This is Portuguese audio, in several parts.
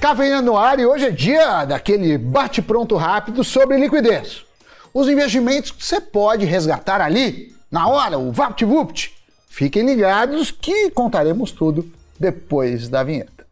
Cafeína no ar e hoje é dia daquele bate-pronto rápido sobre liquidez. Os investimentos que você pode resgatar ali, na hora, o VaptVupt. Fiquem ligados que contaremos tudo depois da vinheta.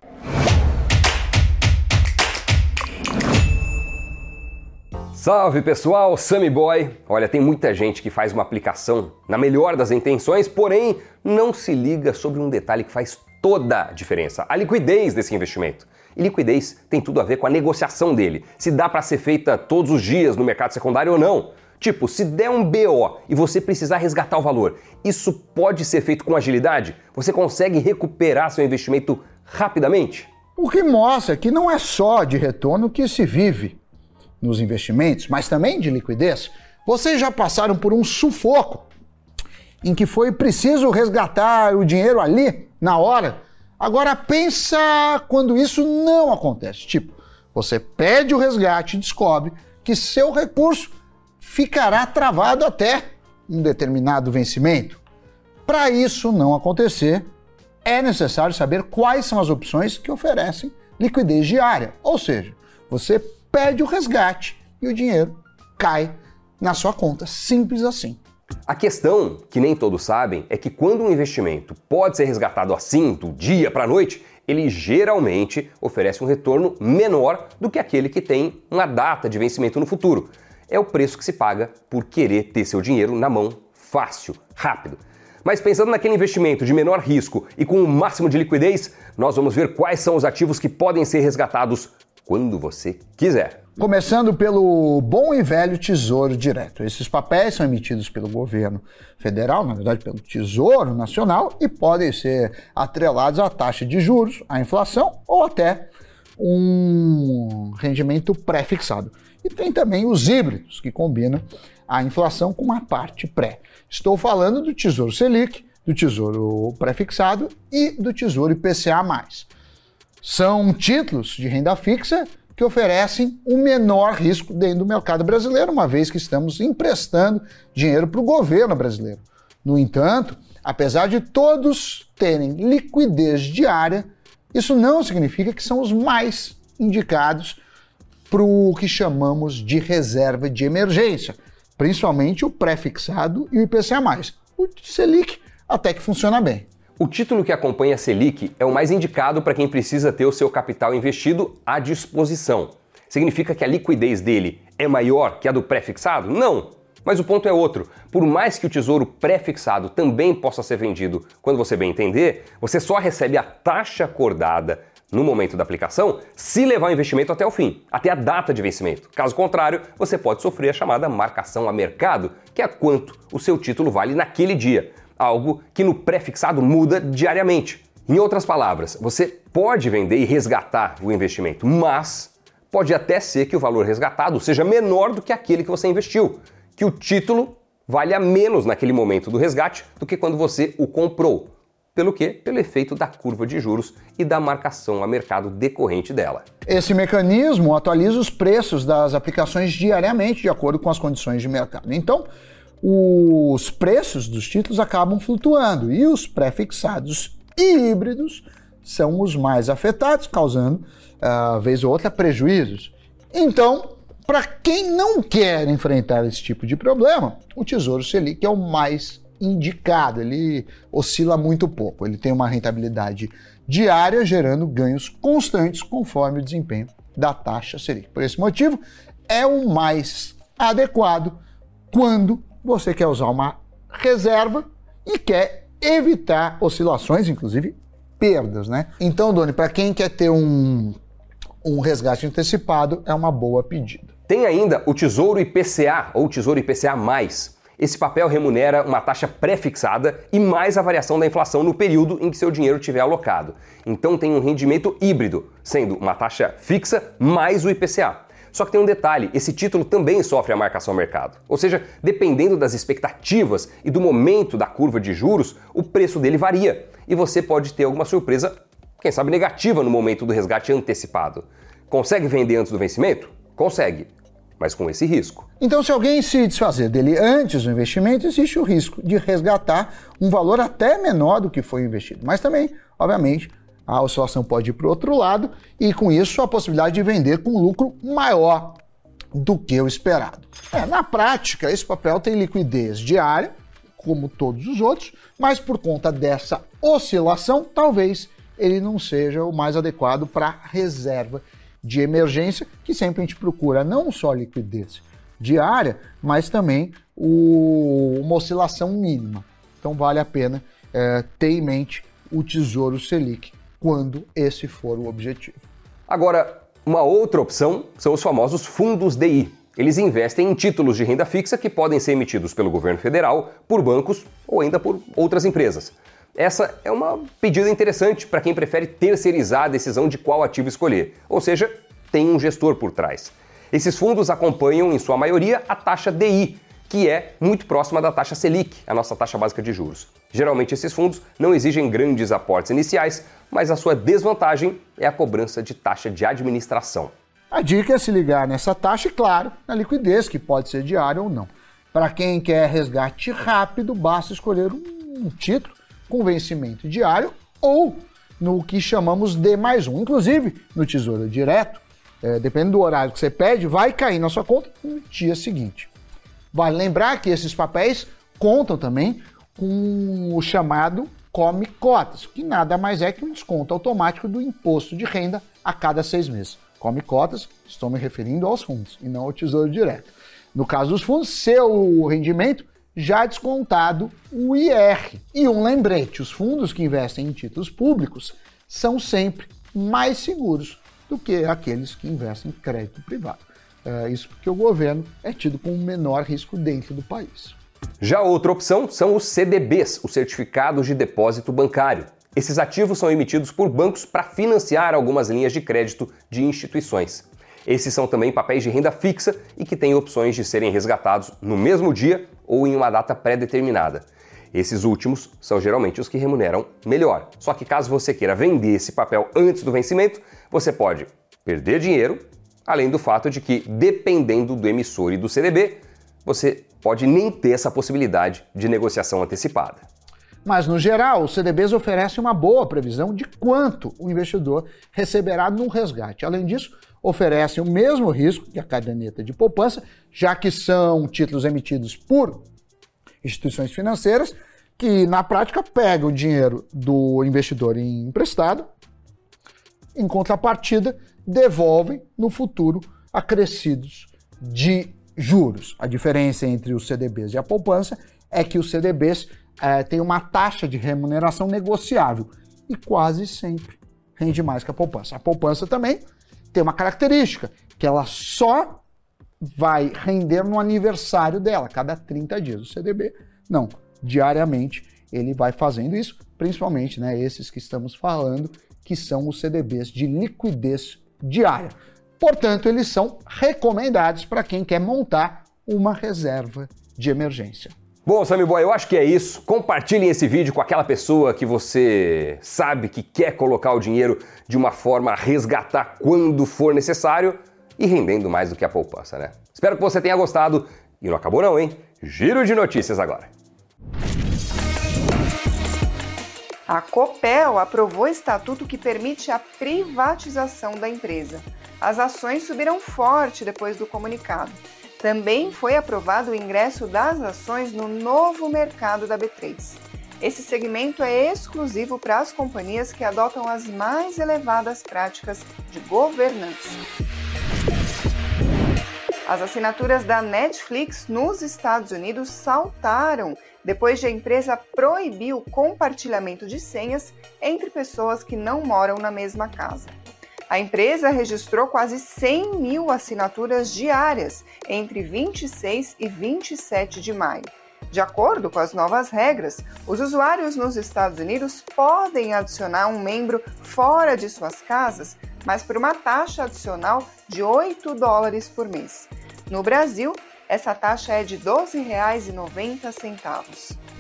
Salve pessoal, Sammy Boy! Olha, tem muita gente que faz uma aplicação na melhor das intenções, porém não se liga sobre um detalhe que faz toda a diferença: a liquidez desse investimento. E liquidez tem tudo a ver com a negociação dele, se dá para ser feita todos os dias no mercado secundário ou não. Tipo, se der um BO e você precisar resgatar o valor, isso pode ser feito com agilidade? Você consegue recuperar seu investimento rapidamente? O que mostra que não é só de retorno que se vive nos investimentos, mas também de liquidez. Vocês já passaram por um sufoco em que foi preciso resgatar o dinheiro ali, na hora, Agora pensa quando isso não acontece. Tipo, você pede o resgate e descobre que seu recurso ficará travado até um determinado vencimento. Para isso não acontecer, é necessário saber quais são as opções que oferecem liquidez diária. Ou seja, você pede o resgate e o dinheiro cai na sua conta. Simples assim. A questão, que nem todos sabem, é que quando um investimento pode ser resgatado assim, do dia para a noite, ele geralmente oferece um retorno menor do que aquele que tem uma data de vencimento no futuro. É o preço que se paga por querer ter seu dinheiro na mão fácil, rápido. Mas pensando naquele investimento de menor risco e com o máximo de liquidez, nós vamos ver quais são os ativos que podem ser resgatados quando você quiser. Começando pelo bom e velho Tesouro Direto. Esses papéis são emitidos pelo governo federal, na verdade pelo Tesouro Nacional, e podem ser atrelados à taxa de juros, à inflação ou até um rendimento pré-fixado. E tem também os híbridos, que combinam a inflação com uma parte pré. Estou falando do Tesouro Selic, do Tesouro pré-fixado e do Tesouro IPCA+. São títulos de renda fixa que oferecem o menor risco dentro do mercado brasileiro, uma vez que estamos emprestando dinheiro para o governo brasileiro. No entanto, apesar de todos terem liquidez diária, isso não significa que são os mais indicados para o que chamamos de reserva de emergência, principalmente o pré-fixado e o IPCA+. O Selic até que funciona bem. O título que acompanha a Selic é o mais indicado para quem precisa ter o seu capital investido à disposição. Significa que a liquidez dele é maior que a do pré-fixado? Não. Mas o ponto é outro. Por mais que o tesouro pré-fixado também possa ser vendido quando você bem entender, você só recebe a taxa acordada no momento da aplicação se levar o investimento até o fim, até a data de vencimento. Caso contrário, você pode sofrer a chamada marcação a mercado, que é quanto o seu título vale naquele dia algo que no pré-fixado muda diariamente. Em outras palavras, você pode vender e resgatar o investimento, mas pode até ser que o valor resgatado seja menor do que aquele que você investiu, que o título valha menos naquele momento do resgate do que quando você o comprou. Pelo que? Pelo efeito da curva de juros e da marcação a mercado decorrente dela. Esse mecanismo atualiza os preços das aplicações diariamente de acordo com as condições de mercado. Então, os preços dos títulos acabam flutuando e os pré-fixados e híbridos são os mais afetados, causando, uh, vez ou outra, prejuízos. Então, para quem não quer enfrentar esse tipo de problema, o Tesouro Selic é o mais indicado. Ele oscila muito pouco, ele tem uma rentabilidade diária, gerando ganhos constantes conforme o desempenho da taxa Selic. Por esse motivo, é o mais adequado quando você quer usar uma reserva e quer evitar oscilações, inclusive perdas, né? Então, Doni, para quem quer ter um, um resgate antecipado, é uma boa pedida. Tem ainda o Tesouro IPCA ou Tesouro IPCA+. Esse papel remunera uma taxa pré-fixada e mais a variação da inflação no período em que seu dinheiro estiver alocado. Então tem um rendimento híbrido, sendo uma taxa fixa mais o IPCA. Só que tem um detalhe: esse título também sofre a marcação ao mercado. Ou seja, dependendo das expectativas e do momento da curva de juros, o preço dele varia e você pode ter alguma surpresa, quem sabe negativa, no momento do resgate antecipado. Consegue vender antes do vencimento? Consegue, mas com esse risco. Então, se alguém se desfazer dele antes do investimento, existe o risco de resgatar um valor até menor do que foi investido. Mas também, obviamente, a oscilação pode ir para o outro lado e, com isso, a possibilidade de vender com lucro maior do que o esperado. É, na prática, esse papel tem liquidez diária, como todos os outros, mas por conta dessa oscilação, talvez ele não seja o mais adequado para reserva de emergência, que sempre a gente procura não só liquidez diária, mas também o, uma oscilação mínima. Então vale a pena é, ter em mente o Tesouro Selic quando esse for o objetivo. Agora, uma outra opção são os famosos fundos DI. Eles investem em títulos de renda fixa que podem ser emitidos pelo governo federal, por bancos ou ainda por outras empresas. Essa é uma pedida interessante para quem prefere terceirizar a decisão de qual ativo escolher, ou seja, tem um gestor por trás. Esses fundos acompanham, em sua maioria, a taxa DI, que é muito próxima da taxa Selic, a nossa taxa básica de juros. Geralmente, esses fundos não exigem grandes aportes iniciais, mas a sua desvantagem é a cobrança de taxa de administração. A dica é se ligar nessa taxa e, claro, na liquidez, que pode ser diária ou não. Para quem quer resgate rápido, basta escolher um título com vencimento diário ou no que chamamos de mais um. Inclusive, no Tesouro Direto, é, dependendo do horário que você pede, vai cair na sua conta no dia seguinte. Vale lembrar que esses papéis contam também com o chamado come cotas, que nada mais é que um desconto automático do imposto de renda a cada seis meses. Come cotas, estou me referindo aos fundos e não ao tesouro direto. No caso dos fundos, seu rendimento já descontado o IR. E um lembrete: os fundos que investem em títulos públicos são sempre mais seguros do que aqueles que investem em crédito privado. É, isso porque o governo é tido como o menor risco dentro do país. Já outra opção são os CDBs, os certificados de depósito bancário. Esses ativos são emitidos por bancos para financiar algumas linhas de crédito de instituições. Esses são também papéis de renda fixa e que têm opções de serem resgatados no mesmo dia ou em uma data pré-determinada. Esses últimos são geralmente os que remuneram melhor. Só que caso você queira vender esse papel antes do vencimento, você pode perder dinheiro, além do fato de que, dependendo do emissor e do CDB, você pode nem ter essa possibilidade de negociação antecipada. Mas, no geral, os CDBs oferecem uma boa previsão de quanto o investidor receberá no resgate. Além disso, oferecem o mesmo risco que a caderneta de poupança, já que são títulos emitidos por instituições financeiras que, na prática, pegam o dinheiro do investidor emprestado, em contrapartida, devolvem no futuro acrescidos de juros. A diferença entre os CDBs e a poupança é que os CDBs é, têm uma taxa de remuneração negociável e quase sempre rende mais que a poupança. A poupança também tem uma característica, que ela só vai render no aniversário dela, cada 30 dias. O CDB, não, diariamente ele vai fazendo isso, principalmente né, esses que estamos falando, que são os CDBs de liquidez diária. Portanto, eles são recomendados para quem quer montar uma reserva de emergência. Bom, Sammy Boy, eu acho que é isso. Compartilhem esse vídeo com aquela pessoa que você sabe que quer colocar o dinheiro de uma forma a resgatar quando for necessário e rendendo mais do que a poupança, né? Espero que você tenha gostado. E não acabou não, hein? Giro de notícias agora. A Copel aprovou estatuto que permite a privatização da empresa. As ações subiram forte depois do comunicado. Também foi aprovado o ingresso das ações no novo mercado da B3. Esse segmento é exclusivo para as companhias que adotam as mais elevadas práticas de governança. As assinaturas da Netflix nos Estados Unidos saltaram depois de a empresa proibir o compartilhamento de senhas entre pessoas que não moram na mesma casa. A empresa registrou quase 100 mil assinaturas diárias entre 26 e 27 de maio. De acordo com as novas regras, os usuários nos Estados Unidos podem adicionar um membro fora de suas casas, mas por uma taxa adicional de 8 dólares por mês. No Brasil, essa taxa é de R$ 12,90.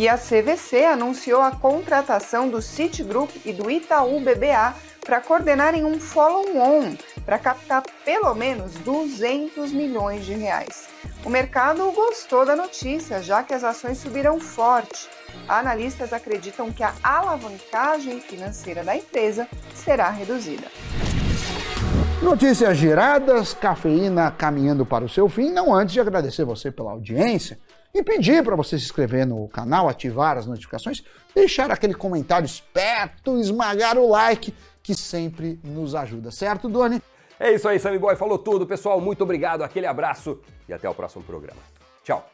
E a CVC anunciou a contratação do Citigroup e do Itaú BBA para coordenarem um follow-on para captar pelo menos 200 milhões de reais. O mercado gostou da notícia, já que as ações subiram forte. Analistas acreditam que a alavancagem financeira da empresa será reduzida. Notícias giradas, cafeína caminhando para o seu fim. Não antes de agradecer você pela audiência e pedir para você se inscrever no canal, ativar as notificações, deixar aquele comentário esperto, esmagar o like, que sempre nos ajuda, certo, Doni? É isso aí, Sammy Boy falou tudo. Pessoal, muito obrigado, aquele abraço e até o próximo programa. Tchau.